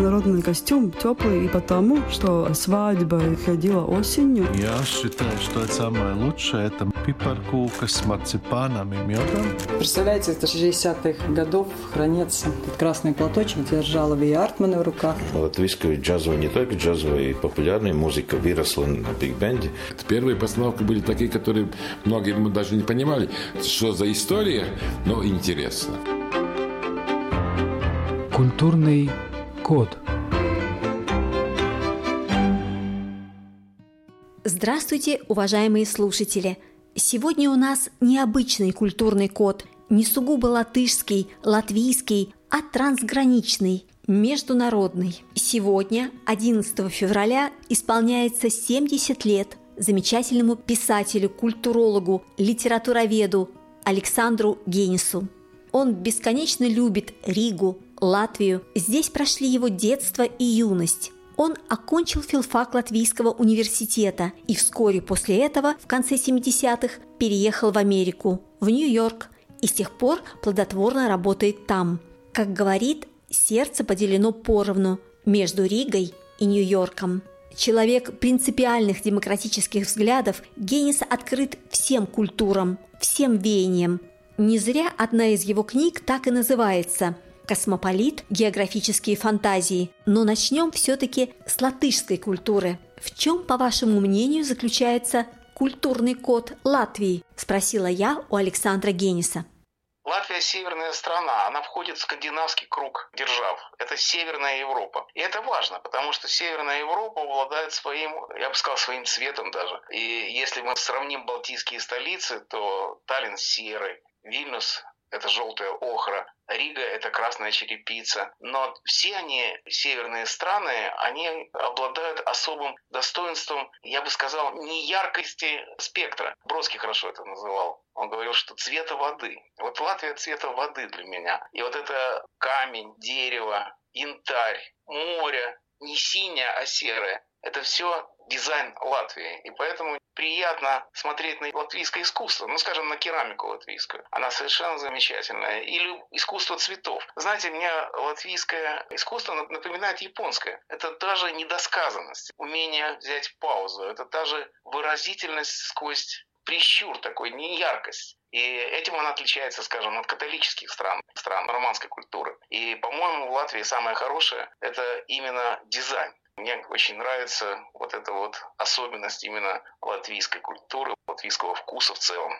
народный костюм теплый и потому, что свадьба ходила осенью. Я считаю, что это самое лучшее. Это пипаркука с марципаном и медом. Представляете, это 60-х годов хранится этот красный платочек, держала Ви Артмана в руках. Латвийская джазовая, не только джазовая, и популярная музыка выросла на биг-бенде. Первые постановки были такие, которые многие мы даже не понимали, что за история, но интересно. Культурный код. Здравствуйте, уважаемые слушатели! Сегодня у нас необычный культурный код, не сугубо латышский, латвийский, а трансграничный, международный. Сегодня, 11 февраля, исполняется 70 лет замечательному писателю, культурологу, литературоведу Александру Генису. Он бесконечно любит Ригу, Латвию. Здесь прошли его детство и юность. Он окончил филфак Латвийского университета и вскоре после этого, в конце 70-х, переехал в Америку, в Нью-Йорк, и с тех пор плодотворно работает там. Как говорит, сердце поделено поровну между Ригой и Нью-Йорком. Человек принципиальных демократических взглядов, Генис открыт всем культурам, всем веяниям. Не зря одна из его книг так и называется – космополит, географические фантазии. Но начнем все-таки с латышской культуры. В чем, по вашему мнению, заключается культурный код Латвии? Спросила я у Александра Гениса. Латвия – северная страна, она входит в скандинавский круг держав. Это Северная Европа. И это важно, потому что Северная Европа обладает своим, я бы сказал, своим цветом даже. И если мы сравним балтийские столицы, то Таллин серый, Вильнюс это желтая охра, Рига – это красная черепица. Но все они, северные страны, они обладают особым достоинством, я бы сказал, не яркости спектра. Бродский хорошо это называл. Он говорил, что цвета воды. Вот Латвия цвета воды для меня. И вот это камень, дерево, янтарь, море, не синее, а серое. Это все дизайн Латвии. И поэтому приятно смотреть на латвийское искусство, ну, скажем, на керамику латвийскую. Она совершенно замечательная. Или искусство цветов. Знаете, мне латвийское искусство напоминает японское. Это та же недосказанность, умение взять паузу. Это та же выразительность сквозь прищур такой, не яркость. И этим она отличается, скажем, от католических стран, стран романской культуры. И, по-моему, в Латвии самое хорошее – это именно дизайн. Мне очень нравится вот эта вот особенность именно латвийской культуры, латвийского вкуса в целом.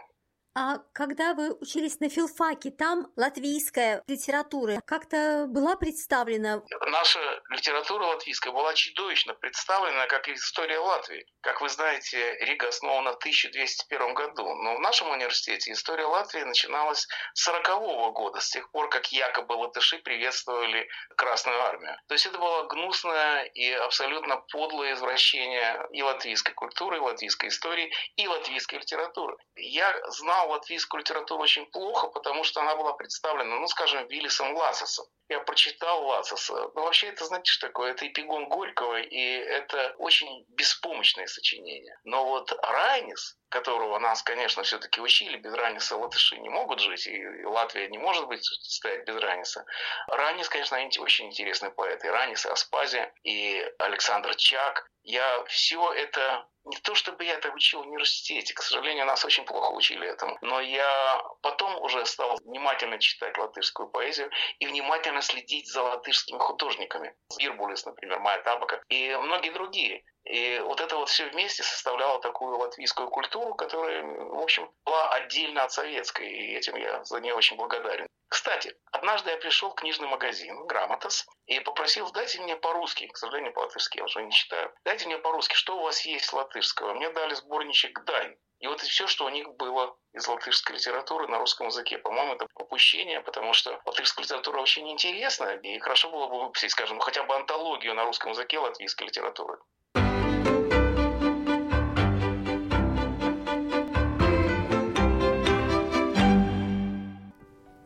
А когда вы учились на филфаке, там латвийская литература как-то была представлена? Наша литература латвийская была чудовищно представлена, как и история Латвии. Как вы знаете, Рига основана в 1201 году, но в нашем университете история Латвии начиналась с 40 года, с тех пор, как якобы латыши приветствовали Красную Армию. То есть это было гнусное и абсолютно подлое извращение и латвийской культуры, и латвийской истории, и латвийской литературы. Я знал латвийскую литературу очень плохо, потому что она была представлена, ну, скажем, Виллисом Лацисом. Я прочитал Лациса. Ну, вообще, это, знаете, что такое? Это эпигон Горького, и это очень беспомощное сочинение. Но вот Райнис, которого нас, конечно, все-таки учили, без Раниса латыши не могут жить, и Латвия не может быть стоять без Раниса. Ранис, конечно, очень интересный поэт. И Ранис, и Аспазия, и Александр Чак. Я все это не то чтобы я это учил в университете, к сожалению, нас очень плохо учили этому, но я потом уже стал внимательно читать латышскую поэзию и внимательно следить за латышскими художниками. Бирбулис, например, Майя Табака и многие другие. И вот это вот все вместе составляло такую латвийскую культуру, которая, в общем, была отдельно от советской, и этим я за нее очень благодарен. Кстати, однажды я пришел в книжный магазин «Грамотас» и попросил, дайте мне по-русски, к сожалению, по-латышски я уже не читаю, дайте мне по-русски, что у вас есть латышского. Мне дали сборничек «Дань». И вот все, что у них было из латышской литературы на русском языке. По-моему, это упущение, потому что латышская литература очень интересна, и хорошо было бы выпустить, скажем, хотя бы антологию на русском языке латвийской литературы.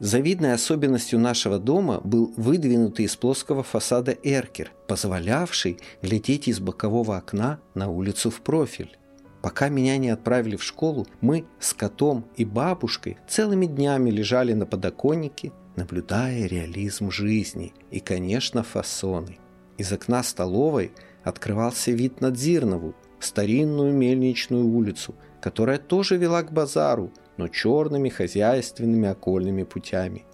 Завидной особенностью нашего дома был выдвинутый из плоского фасада эркер, позволявший глядеть из бокового окна на улицу в профиль. Пока меня не отправили в школу, мы с котом и бабушкой целыми днями лежали на подоконнике, наблюдая реализм жизни и, конечно, фасоны. Из окна столовой открывался вид на Дзирнову, старинную мельничную улицу, которая тоже вела к базару, но черными хозяйственными окольными путями.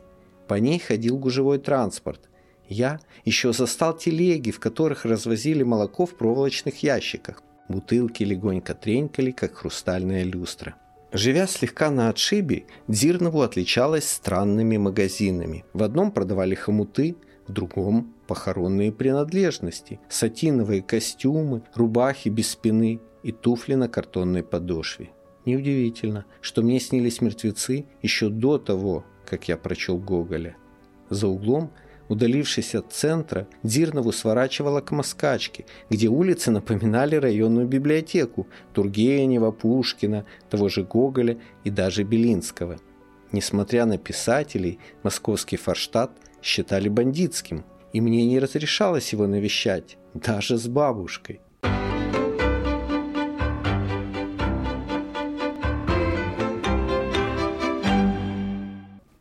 По ней ходил гужевой транспорт. Я еще застал телеги, в которых развозили молоко в проволочных ящиках. Бутылки легонько тренькали, как хрустальная люстра. Живя слегка на отшибе, Дзирнову отличалась странными магазинами. В одном продавали хомуты, в другом – похоронные принадлежности, сатиновые костюмы, рубахи без спины и туфли на картонной подошве. Неудивительно, что мне снились мертвецы еще до того, как я прочел Гоголя. За углом – Удалившись от центра, Дзирнову сворачивала к Москачке, где улицы напоминали районную библиотеку Тургенева, Пушкина, того же Гоголя и даже Белинского. Несмотря на писателей, московский Форштадт считали бандитским, и мне не разрешалось его навещать, даже с бабушкой.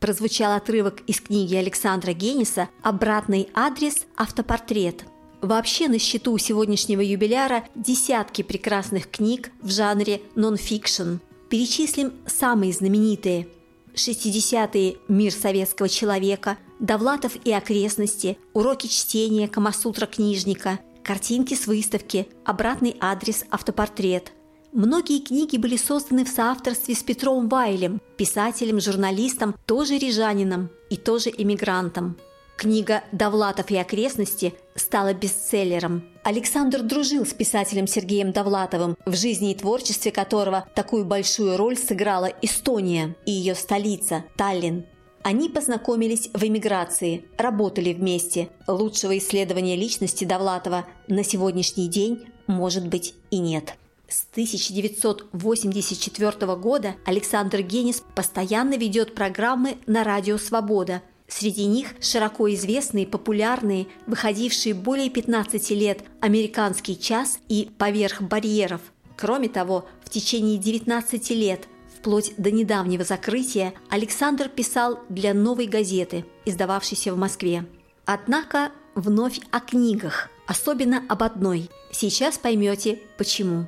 Прозвучал отрывок из книги Александра Гениса «Обратный адрес. Автопортрет». Вообще на счету у сегодняшнего юбиляра десятки прекрасных книг в жанре нон-фикшн. Перечислим самые знаменитые. 60-е «Мир советского человека», «Довлатов и окрестности», «Уроки чтения», «Камасутра книжника», картинки с выставки, обратный адрес, автопортрет – Многие книги были созданы в соавторстве с Петром Вайлем, писателем, журналистом, тоже рижанином и тоже эмигрантом. Книга «Довлатов и окрестности» стала бестселлером. Александр дружил с писателем Сергеем Довлатовым, в жизни и творчестве которого такую большую роль сыграла Эстония и ее столица – Таллин. Они познакомились в эмиграции, работали вместе. Лучшего исследования личности Довлатова на сегодняшний день, может быть, и нет. С 1984 года Александр Генис постоянно ведет программы на радио «Свобода». Среди них широко известные, популярные, выходившие более 15 лет «Американский час» и «Поверх барьеров». Кроме того, в течение 19 лет, вплоть до недавнего закрытия, Александр писал для «Новой газеты», издававшейся в Москве. Однако вновь о книгах, особенно об одной. Сейчас поймете, почему.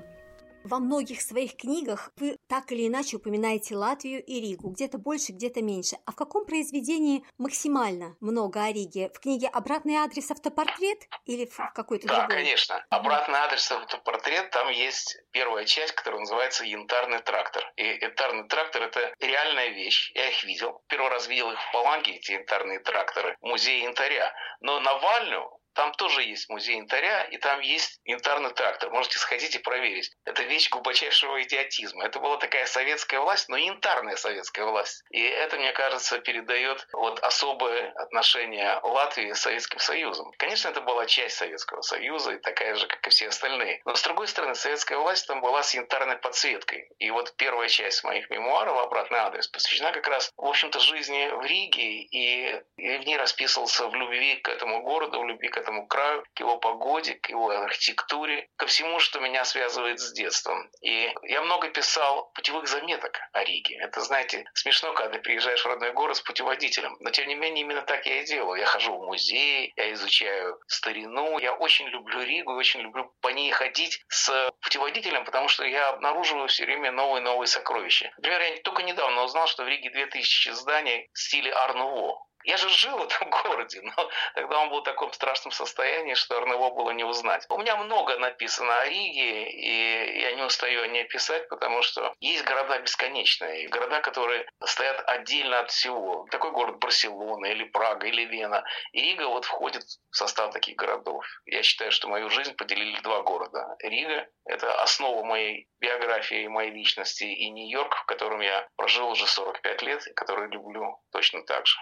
Во многих своих книгах вы так или иначе упоминаете Латвию и Ригу, где-то больше, где-то меньше. А в каком произведении максимально много о Риге? В книге «Обратный адрес автопортрет» или в какой-то да, другой? Да, конечно. «Обратный адрес автопортрет» там есть первая часть, которая называется «Янтарный трактор». И янтарный трактор – это реальная вещь. Я их видел. Первый раз видел их в Паланге, эти янтарные тракторы, в музее янтаря. Но Навальную там тоже есть музей янтаря, и там есть янтарный трактор. Можете сходить и проверить. Это вещь глубочайшего идиотизма. Это была такая советская власть, но янтарная советская власть. И это, мне кажется, передает вот особое отношение Латвии с Советским Союзом. Конечно, это была часть Советского Союза, и такая же, как и все остальные. Но, с другой стороны, советская власть там была с янтарной подсветкой. И вот первая часть моих мемуаров «Обратный адрес» посвящена как раз, в общем-то, жизни в Риге, и, и в ней расписывался в любви к этому городу, в любви к этому этому краю, к его погоде, к его архитектуре, ко всему, что меня связывает с детством. И я много писал путевых заметок о Риге. Это, знаете, смешно, когда ты приезжаешь в родной город с путеводителем. Но, тем не менее, именно так я и делаю. Я хожу в музей, я изучаю старину. Я очень люблю Ригу и очень люблю по ней ходить с путеводителем, потому что я обнаруживаю все время новые-новые сокровища. Например, я только недавно узнал, что в Риге 2000 зданий в стиле Арнуво. Я же жил в этом городе, но тогда он был в таком страшном состоянии, что Арнево было не узнать. У меня много написано о Риге, и я не устаю о ней писать, потому что есть города бесконечные, города, которые стоят отдельно от всего. Такой город Барселона или Прага или Вена. И Рига вот входит в состав таких городов. Я считаю, что мою жизнь поделили два города. Рига – это основа моей биографии, моей личности, и Нью-Йорк, в котором я прожил уже 45 лет, и который люблю точно так же.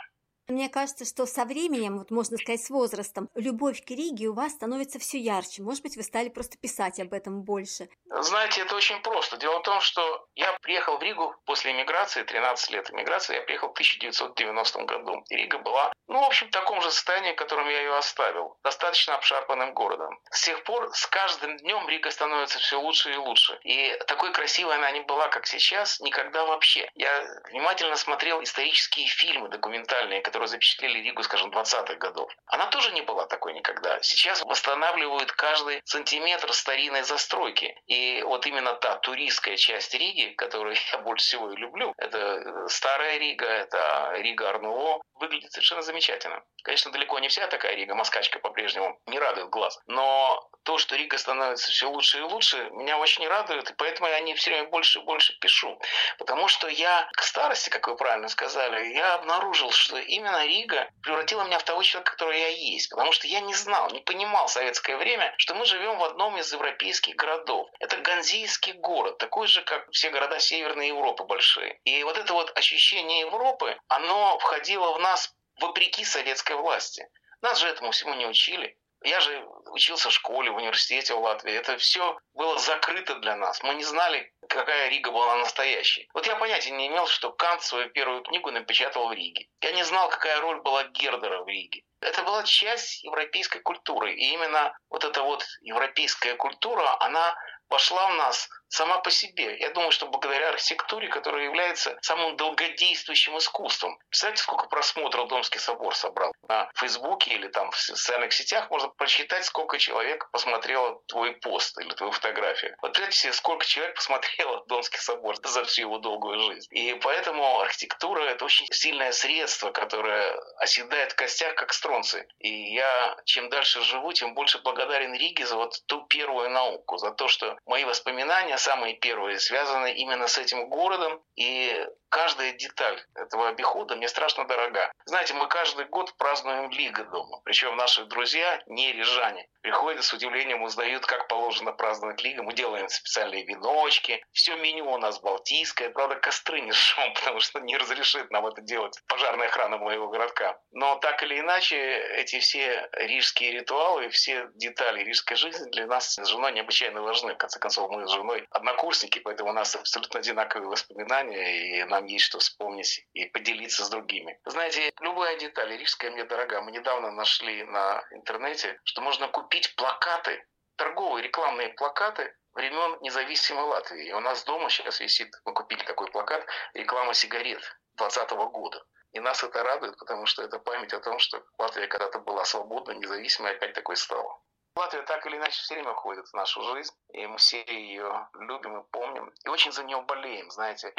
Мне кажется, что со временем, вот можно сказать, с возрастом, любовь к Риге у вас становится все ярче. Может быть, вы стали просто писать об этом больше. Знаете, это очень просто. Дело в том, что я приехал в Ригу после эмиграции, 13 лет эмиграции, я приехал в 1990 году. И Рига была, ну, в общем, в таком же состоянии, в котором я ее оставил. Достаточно обшарпанным городом. С тех пор, с каждым днем Рига становится все лучше и лучше. И такой красивой она не была, как сейчас, никогда вообще. Я внимательно смотрел исторические фильмы документальные, которые которые запечатлели Ригу, скажем, 20-х годов. Она тоже не была такой никогда. Сейчас восстанавливают каждый сантиметр старинной застройки. И вот именно та туристская часть Риги, которую я больше всего и люблю, это э, старая Рига, это Рига ар-нуво, выглядит совершенно замечательно. Конечно, далеко не вся такая Рига, Москачка по-прежнему не радует глаз. Но то, что Рига становится все лучше и лучше, меня очень радует, и поэтому я о ней все время больше и больше пишу. Потому что я к старости, как вы правильно сказали, я обнаружил, что именно Рига превратила меня в того человека, который я есть. Потому что я не знал, не понимал в советское время, что мы живем в одном из европейских городов. Это Ганзийский город, такой же, как все города Северной Европы большие. И вот это вот ощущение Европы, оно входило в нас вопреки советской власти. Нас же этому всему не учили. Я же учился в школе, в университете в Латвии. Это все было закрыто для нас. Мы не знали, какая Рига была настоящей. Вот я понятия не имел, что Кант свою первую книгу напечатал в Риге. Я не знал, какая роль была Гердера в Риге. Это была часть европейской культуры. И именно вот эта вот европейская культура, она вошла в нас сама по себе. Я думаю, что благодаря архитектуре, которая является самым долгодействующим искусством. Представляете, сколько просмотров Домский собор собрал? На Фейсбуке или там в социальных сетях можно прочитать, сколько человек посмотрело твой пост или твою фотографию. Вот представьте себе, сколько человек посмотрело Домский собор за всю его долгую жизнь. И поэтому архитектура – это очень сильное средство, которое оседает в костях, как стронцы. И я, чем дальше живу, тем больше благодарен Риге за вот ту первую науку, за то, что мои воспоминания самые первые связаны именно с этим городом, и каждая деталь этого обихода мне страшно дорога. Знаете, мы каждый год празднуем Лига дома, причем наши друзья, не рижане, приходят с удивлением, узнают, как положено праздновать Лига. Мы делаем специальные веночки, все меню у нас балтийское, правда, костры не жжем, потому что не разрешит нам это делать пожарная охрана моего городка. Но так или иначе, эти все рижские ритуалы, все детали рижской жизни для нас с женой необычайно важны. В конце концов, мы с женой однокурсники, поэтому у нас абсолютно одинаковые воспоминания, и нам есть что вспомнить и поделиться с другими. Знаете, любая деталь рижская мне дорога. Мы недавно нашли на интернете, что можно купить плакаты, торговые рекламные плакаты времен независимой Латвии. И у нас дома сейчас висит, мы купили такой плакат, реклама сигарет 2020 года. И нас это радует, потому что это память о том, что Латвия когда-то была свободна, независимой, опять такой стала. Латвия так или иначе все время входит в нашу жизнь, и мы все ее любим и помним, и очень за нее болеем, знаете.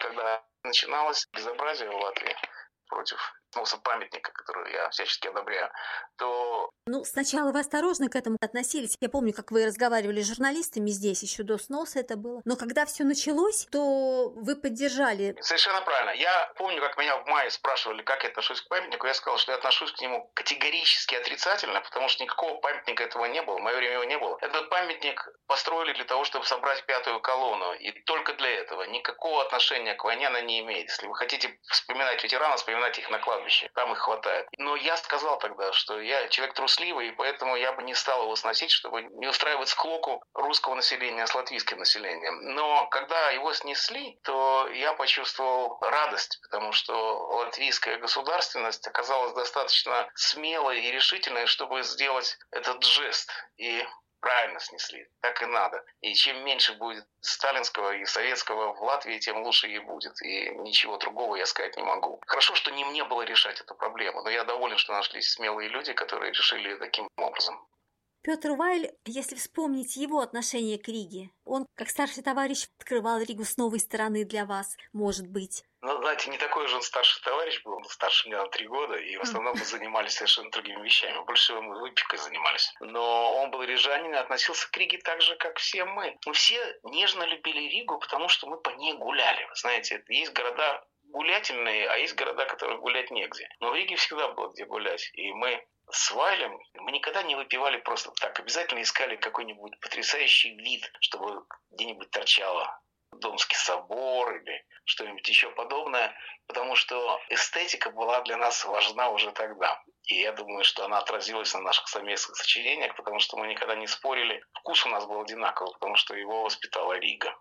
Когда начиналось безобразие в Латвии против сноса памятника, который я всячески одобряю, то... Ну, сначала вы осторожно к этому относились. Я помню, как вы разговаривали с журналистами здесь, еще до сноса это было. Но когда все началось, то вы поддержали. Совершенно правильно. Я помню, как меня в мае спрашивали, как я отношусь к памятнику. Я сказал, что я отношусь к нему категорически отрицательно, потому что никакого памятника этого не было. В мое время его не было. Этот памятник построили для того, чтобы собрать пятую колонну. И только для этого. Никакого отношения к войне она не имеет. Если вы хотите вспоминать ветеранов, вспоминать их на кладбище. Там их хватает. Но я сказал тогда, что я человек трусливый, и поэтому я бы не стал его сносить, чтобы не устраивать склоку русского населения с латвийским населением. Но когда его снесли, то я почувствовал радость, потому что латвийская государственность оказалась достаточно смелой и решительной, чтобы сделать этот жест. И правильно снесли. Так и надо. И чем меньше будет сталинского и советского в Латвии, тем лучше ей будет. И ничего другого я сказать не могу. Хорошо, что не мне было решать эту проблему, но я доволен, что нашлись смелые люди, которые решили таким образом. Петр Вайль, если вспомнить его отношение к Риге, он, как старший товарищ, открывал Ригу с новой стороны для вас, может быть. Ну, знаете, не такой же он старший товарищ был, он старше меня на три года, и в основном мы занимались совершенно другими вещами. Больше всего мы выпивкой занимались. Но он был рижанин и относился к Риге так же, как все мы. Мы все нежно любили Ригу, потому что мы по ней гуляли. Вы знаете, есть города гулятельные, а есть города, которые гулять негде. Но в Риге всегда было где гулять. И мы с Вайлем мы никогда не выпивали просто так. Обязательно искали какой-нибудь потрясающий вид, чтобы где-нибудь торчало Домский собор или что-нибудь еще подобное, потому что эстетика была для нас важна уже тогда. И я думаю, что она отразилась на наших совместных сочинениях, потому что мы никогда не спорили. Вкус у нас был одинаковый, потому что его воспитала Рига.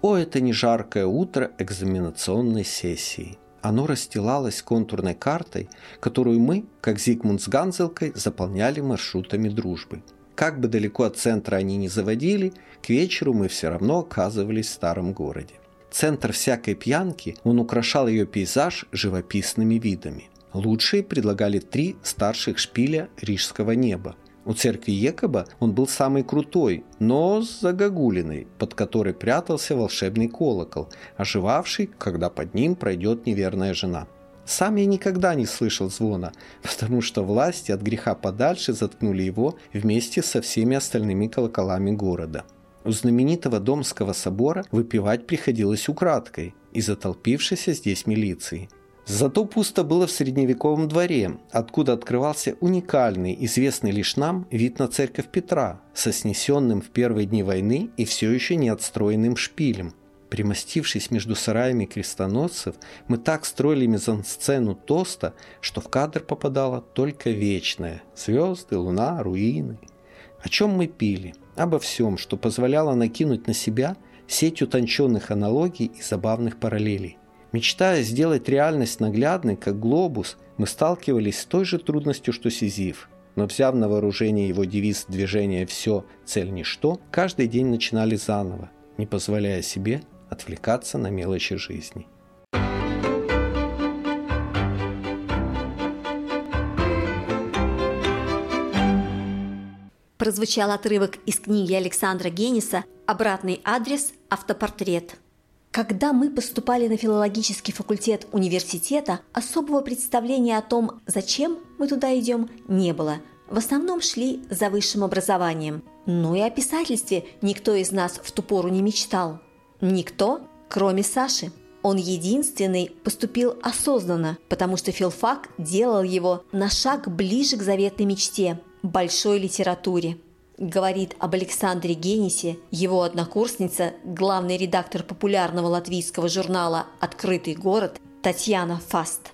О, это не жаркое утро экзаменационной сессии. Оно расстилалось контурной картой, которую мы, как Зигмунд с Ганзелкой, заполняли маршрутами дружбы. Как бы далеко от центра они ни заводили, к вечеру мы все равно оказывались в старом городе. Центр всякой пьянки, он украшал ее пейзаж живописными видами. Лучшие предлагали три старших шпиля рижского неба. У церкви Екоба он был самый крутой, но с загогулиной, под которой прятался волшебный колокол, оживавший, когда под ним пройдет неверная жена. Сам я никогда не слышал звона, потому что власти от греха подальше заткнули его вместе со всеми остальными колоколами города. У знаменитого Домского собора выпивать приходилось украдкой из-за толпившейся здесь милиции. Зато пусто было в средневековом дворе, откуда открывался уникальный, известный лишь нам, вид на церковь Петра, со снесенным в первые дни войны и все еще не отстроенным шпилем. Примостившись между сараями крестоносцев, мы так строили мизансцену тоста, что в кадр попадало только вечное – звезды, луна, руины. О чем мы пили? Обо всем, что позволяло накинуть на себя сеть утонченных аналогий и забавных параллелей. Мечтая сделать реальность наглядной, как глобус, мы сталкивались с той же трудностью, что Сизиф. Но взяв на вооружение его девиз движения «все, цель ничто», каждый день начинали заново, не позволяя себе отвлекаться на мелочи жизни. Прозвучал отрывок из книги Александра Гениса «Обратный адрес. Автопортрет». Когда мы поступали на филологический факультет университета, особого представления о том, зачем мы туда идем, не было. В основном шли за высшим образованием. Но и о писательстве никто из нас в ту пору не мечтал. Никто, кроме Саши. Он единственный поступил осознанно, потому что филфак делал его на шаг ближе к заветной мечте – большой литературе говорит об Александре Генисе его однокурсница, главный редактор популярного латвийского журнала «Открытый город» Татьяна Фаст.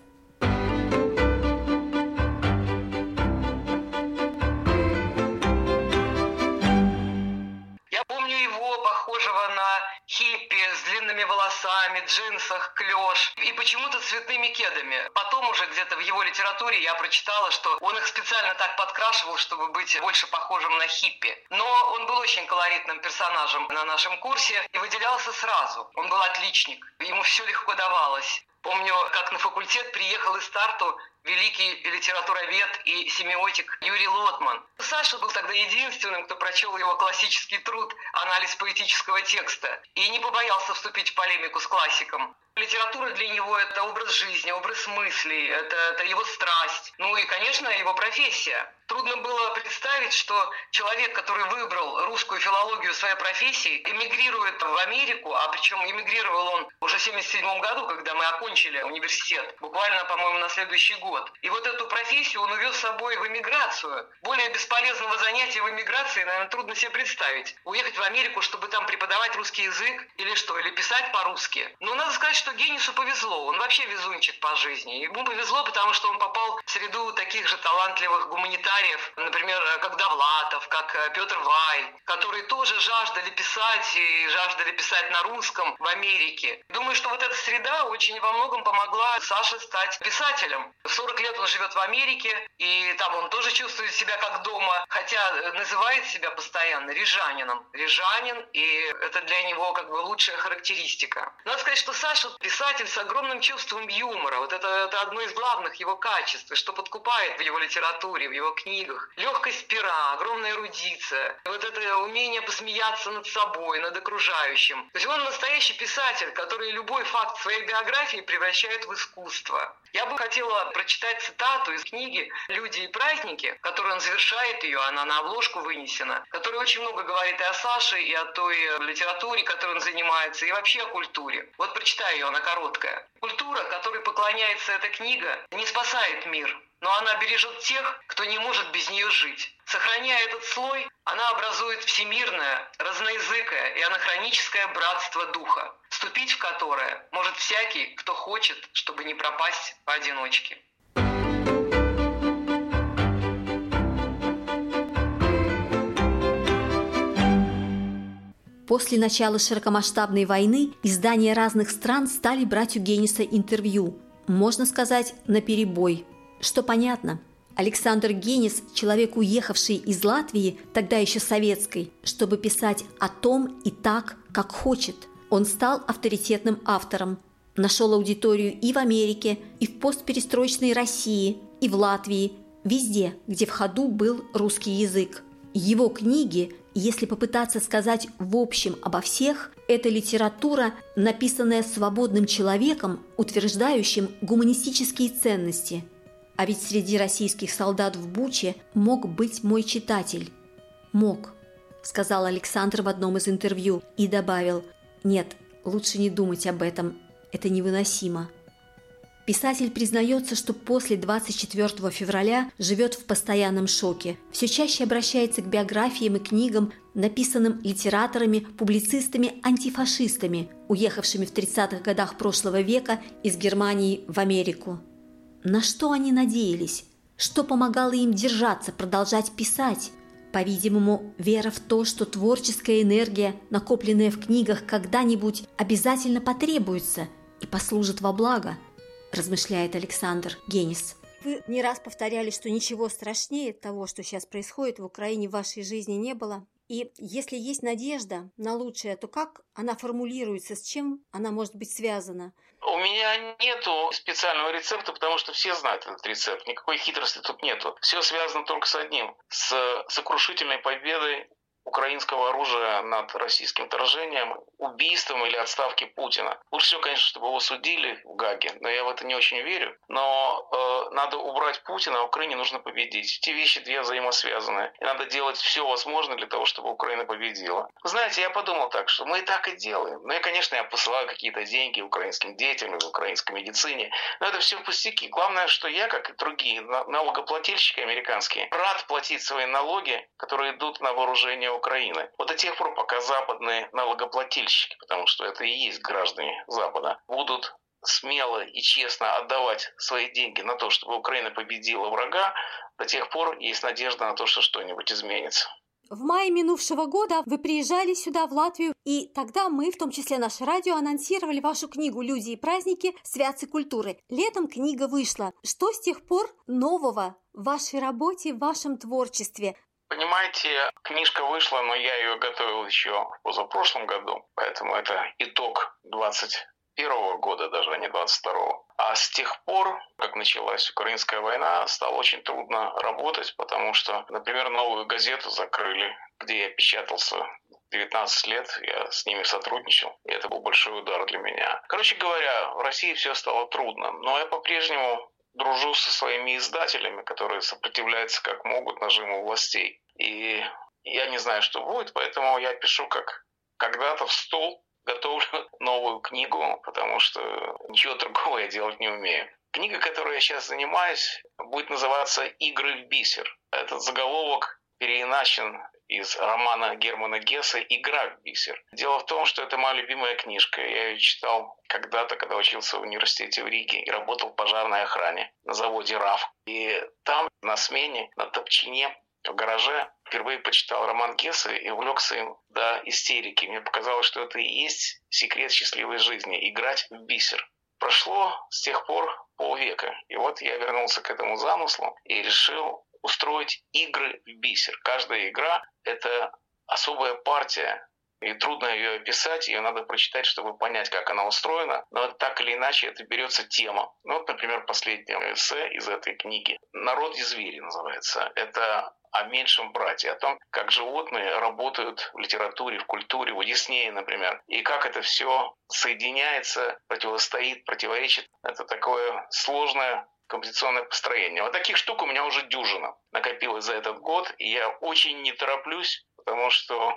Джинсах, клеш и почему-то цветными кедами. Потом уже где-то в его литературе я прочитала, что он их специально так подкрашивал, чтобы быть больше похожим на хиппи. Но он был очень колоритным персонажем на нашем курсе и выделялся сразу. Он был отличник, ему все легко давалось. Помню, как на факультет приехал из старту великий литературовед и семиотик Юрий Лотман. Саша был тогда единственным, кто прочел его классический труд «Анализ поэтического текста» и не побоялся вступить в полемику с классиком. Литература для него – это образ жизни, образ мыслей, это, это его страсть, ну и, конечно, его профессия. Трудно было представить, что человек, который выбрал русскую филологию своей профессии, эмигрирует в Америку, а причем эмигрировал он уже в 1977 году, когда мы окончили университет, буквально, по-моему, на следующий год. И вот эту профессию он увез с собой в эмиграцию. Более бесполезного занятия в эмиграции, наверное, трудно себе представить. Уехать в Америку, чтобы там преподавать русский язык или что, или писать по-русски. Но надо сказать, что Генису повезло. Он вообще везунчик по жизни. Ему повезло, потому что он попал в среду таких же талантливых гуманитариев, например, как Довлатов, как э, Петр Вайль, которые тоже жаждали писать и жаждали писать на русском в Америке. Думаю, что вот эта среда очень во многом помогла Саше стать писателем. В 40 лет он живет в Америке, и там он тоже чувствует себя как дома, хотя э, называет себя постоянно рижанином. Рижанин, и это для него как бы лучшая характеристика. Надо сказать, что Саша писатель с огромным чувством юмора. Вот это, это одно из главных его качеств, что подкупает в его литературе, в его книгах. Легкость пера, огромная эрудиция, вот это умение посмеяться над собой, над окружающим. То есть он настоящий писатель, который любой факт своей биографии превращает в искусство. Я бы хотела прочитать цитату из книги «Люди и праздники», которую он завершает ее, она на обложку вынесена, которая очень много говорит и о Саше, и о той литературе, которой он занимается, и вообще о культуре. Вот прочитаю ее, она короткая. Культура, которой поклоняется эта книга, не спасает мир, но она бережет тех, кто не может без нее жить. Сохраняя этот слой, она образует всемирное, разноязыкое и анахроническое братство духа, вступить в которое может всякий, кто хочет, чтобы не пропасть поодиночке. После начала широкомасштабной войны издания разных стран стали брать у Генниса интервью, можно сказать, на перебой – что понятно, Александр Генис – человек, уехавший из Латвии, тогда еще советской, чтобы писать о том и так, как хочет. Он стал авторитетным автором, нашел аудиторию и в Америке, и в постперестроечной России, и в Латвии, везде, где в ходу был русский язык. Его книги, если попытаться сказать в общем обо всех, это литература, написанная свободным человеком, утверждающим гуманистические ценности. А ведь среди российских солдат в Буче мог быть мой читатель. Мог, сказал Александр в одном из интервью и добавил, нет, лучше не думать об этом, это невыносимо. Писатель признается, что после 24 февраля живет в постоянном шоке. Все чаще обращается к биографиям и книгам, написанным литераторами, публицистами, антифашистами, уехавшими в 30-х годах прошлого века из Германии в Америку. На что они надеялись? Что помогало им держаться, продолжать писать? По-видимому, вера в то, что творческая энергия, накопленная в книгах, когда-нибудь обязательно потребуется и послужит во благо – размышляет Александр Генис. Вы не раз повторяли, что ничего страшнее того, что сейчас происходит в Украине в вашей жизни не было. И если есть надежда на лучшее, то как она формулируется, с чем она может быть связана? У меня нету специального рецепта, потому что все знают этот рецепт. Никакой хитрости тут нету. Все связано только с одним. С сокрушительной победой украинского оружия над российским вторжением, убийством или отставки Путина. Лучше всего, конечно, чтобы его судили в Гаге, но я в это не очень верю. Но э, надо убрать Путина, а Украине нужно победить. Эти вещи две взаимосвязаны. И надо делать все возможное для того, чтобы Украина победила. Знаете, я подумал так, что мы и так и делаем. Ну и, конечно, я посылаю какие-то деньги украинским детям, украинской медицине. Но это все пустяки. Главное, что я, как и другие налогоплательщики американские, рад платить свои налоги, которые идут на вооружение Украины. Вот до тех пор, пока западные налогоплательщики, потому что это и есть граждане Запада, будут смело и честно отдавать свои деньги на то, чтобы Украина победила врага, до тех пор есть надежда на то, что что-нибудь изменится. В мае минувшего года вы приезжали сюда, в Латвию, и тогда мы, в том числе наше радио, анонсировали вашу книгу «Люди и праздники. Святцы культуры». Летом книга вышла. Что с тех пор нового в вашей работе, в вашем творчестве? Понимаете, книжка вышла, но я ее готовил еще позапрошлом году, поэтому это итог 21 года, даже а не 22 А с тех пор, как началась украинская война, стало очень трудно работать, потому что, например, новую газету закрыли, где я печатался 19 лет я с ними сотрудничал, и это был большой удар для меня. Короче говоря, в России все стало трудно, но я по-прежнему дружу со своими издателями, которые сопротивляются как могут нажиму властей. И я не знаю, что будет, поэтому я пишу как когда-то в стол, готовлю новую книгу, потому что ничего другого я делать не умею. Книга, которой я сейчас занимаюсь, будет называться «Игры в бисер». Этот заголовок переиначен из романа Германа Гесса «Игра в бисер». Дело в том, что это моя любимая книжка. Я ее читал когда-то, когда учился в университете в Риге и работал в пожарной охране на заводе РАФ. И там на смене, на топчине в гараже впервые почитал роман Гесса и увлекся им до истерики. Мне показалось, что это и есть секрет счастливой жизни – играть в бисер. Прошло с тех пор полвека. И вот я вернулся к этому замыслу и решил устроить игры в бисер. Каждая игра – это особая партия, и трудно ее описать, ее надо прочитать, чтобы понять, как она устроена. Но так или иначе это берется тема. Ну, вот, например, последнее эссе из этой книги «Народ и звери» называется. Это о меньшем брате, о том, как животные работают в литературе, в культуре, в Диснее, например, и как это все соединяется, противостоит, противоречит. Это такое сложное композиционное построение. Вот таких штук у меня уже дюжина накопилось за этот год, и я очень не тороплюсь, потому что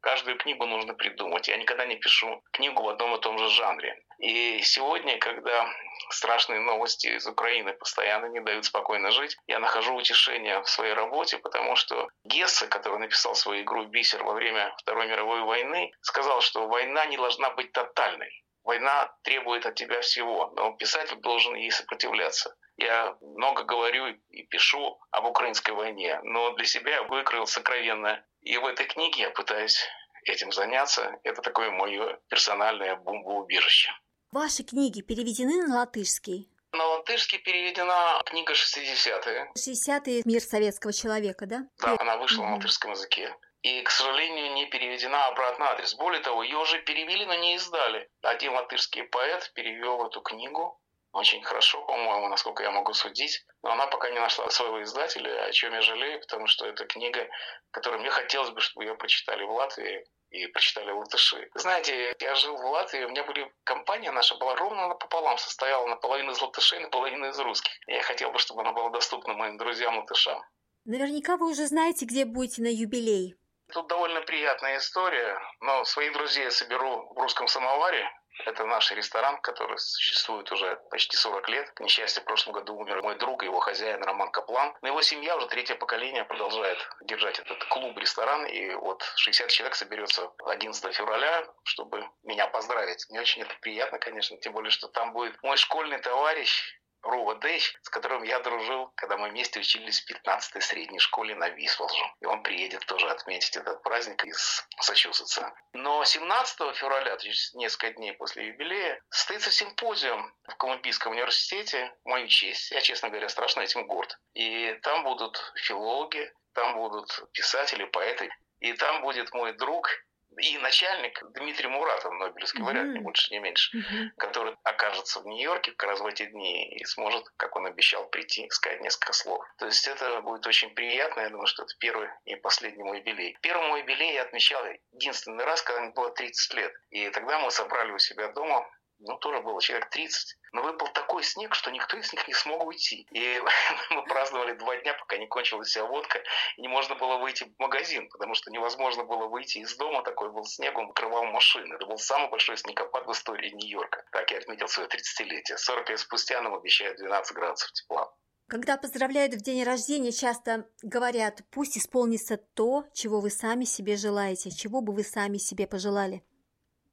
каждую книгу нужно придумать. Я никогда не пишу книгу в одном и том же жанре. И сегодня, когда страшные новости из Украины постоянно не дают спокойно жить, я нахожу утешение в своей работе, потому что Гессе, который написал свою игру «Бисер» во время Второй мировой войны, сказал, что война не должна быть тотальной. Война требует от тебя всего, но писатель должен ей сопротивляться. Я много говорю и пишу об украинской войне, но для себя я выкроил сокровенное. И в этой книге я пытаюсь этим заняться. Это такое мое персональное бомбоубежище. Ваши книги переведены на латышский? На латышский переведена книга 60-е. 60-е «Мир советского человека», да? Да, она вышла на латышском языке и, к сожалению, не переведена обратно адрес. Более того, ее уже перевели, но не издали. Один латышский поэт перевел эту книгу очень хорошо, по-моему, насколько я могу судить. Но она пока не нашла своего издателя, о чем я жалею, потому что это книга, которую мне хотелось бы, чтобы ее прочитали в Латвии и прочитали латыши. Знаете, я жил в Латвии, у меня были компания наша была ровно пополам, состояла наполовину из латышей, наполовину из русских. Я хотел бы, чтобы она была доступна моим друзьям латышам. Наверняка вы уже знаете, где будете на юбилей. Тут довольно приятная история, но своих друзей я соберу в русском самоваре. Это наш ресторан, который существует уже почти 40 лет. К несчастью, в прошлом году умер мой друг, его хозяин Роман Каплан. Но его семья уже третье поколение продолжает держать этот клуб-ресторан. И вот 60 человек соберется 11 февраля, чтобы меня поздравить. Мне очень это приятно, конечно, тем более, что там будет мой школьный товарищ, Рова Дэч, с которым я дружил, когда мы вместе учились в 15-й средней школе на Висволжу. И он приедет тоже отметить этот праздник из Сачусетса. Но 17 февраля, есть несколько дней после юбилея, состоится симпозиум в Колумбийском университете мою честь. Я, честно говоря, страшно этим горд. И там будут филологи, там будут писатели, поэты. И там будет мой друг и начальник Дмитрий Муратов, Нобелевский mm-hmm. не больше, не меньше, mm-hmm. который окажется в Нью-Йорке как раз в эти дни и сможет, как он обещал, прийти, сказать несколько слов. То есть это будет очень приятно. Я думаю, что это первый и последний мой юбилей. Первый мой юбилей я отмечал единственный раз, когда мне было 30 лет. И тогда мы собрали у себя дома ну, тоже было человек 30. Но выпал такой снег, что никто из них не смог уйти. И мы праздновали два дня, пока не кончилась вся водка, и не можно было выйти в магазин, потому что невозможно было выйти из дома, такой был снег, он покрывал машины. Это был самый большой снегопад в истории Нью-Йорка. Так я отметил свое 30-летие. 40 лет спустя нам обещают 12 градусов тепла. Когда поздравляют в день рождения, часто говорят, пусть исполнится то, чего вы сами себе желаете, чего бы вы сами себе пожелали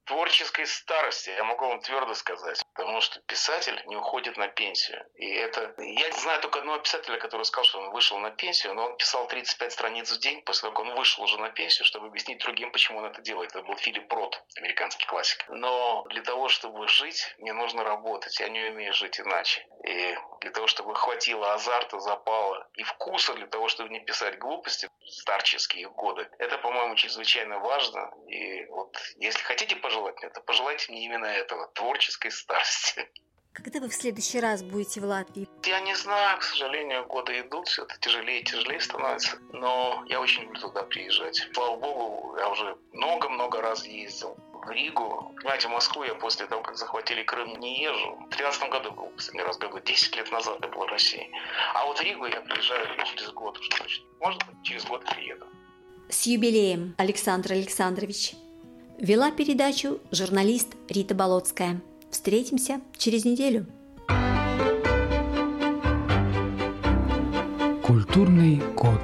творческой старости, я могу вам твердо сказать, потому что писатель не уходит на пенсию. И это... Я знаю только одного писателя, который сказал, что он вышел на пенсию, но он писал 35 страниц в день после того, как он вышел уже на пенсию, чтобы объяснить другим, почему он это делает. Это был Филипп Рот, американский классик. Но для того, чтобы жить, мне нужно работать. Я не умею жить иначе. И для того, чтобы хватило азарта, запала и вкуса для того, чтобы не писать глупости в старческие годы, это, по-моему, чрезвычайно важно. И вот если хотите пожалуйста, пожелать мне, то пожелайте мне именно этого, творческой старости. Когда вы в следующий раз будете в Латвии? Я не знаю, к сожалению, годы идут, все это тяжелее и тяжелее становится. Но я очень люблю туда приезжать. Слава богу, я уже много-много раз ездил в Ригу. Понимаете, в Москву я после того, как захватили Крым, не езжу. В 13 году был последний раз, году 10 лет назад я был в России. А вот в Ригу я приезжаю через год уж точно. Может быть, через год приеду. С юбилеем, Александр Александрович! Вела передачу журналист Рита Болотская. Встретимся через неделю. Культурный код.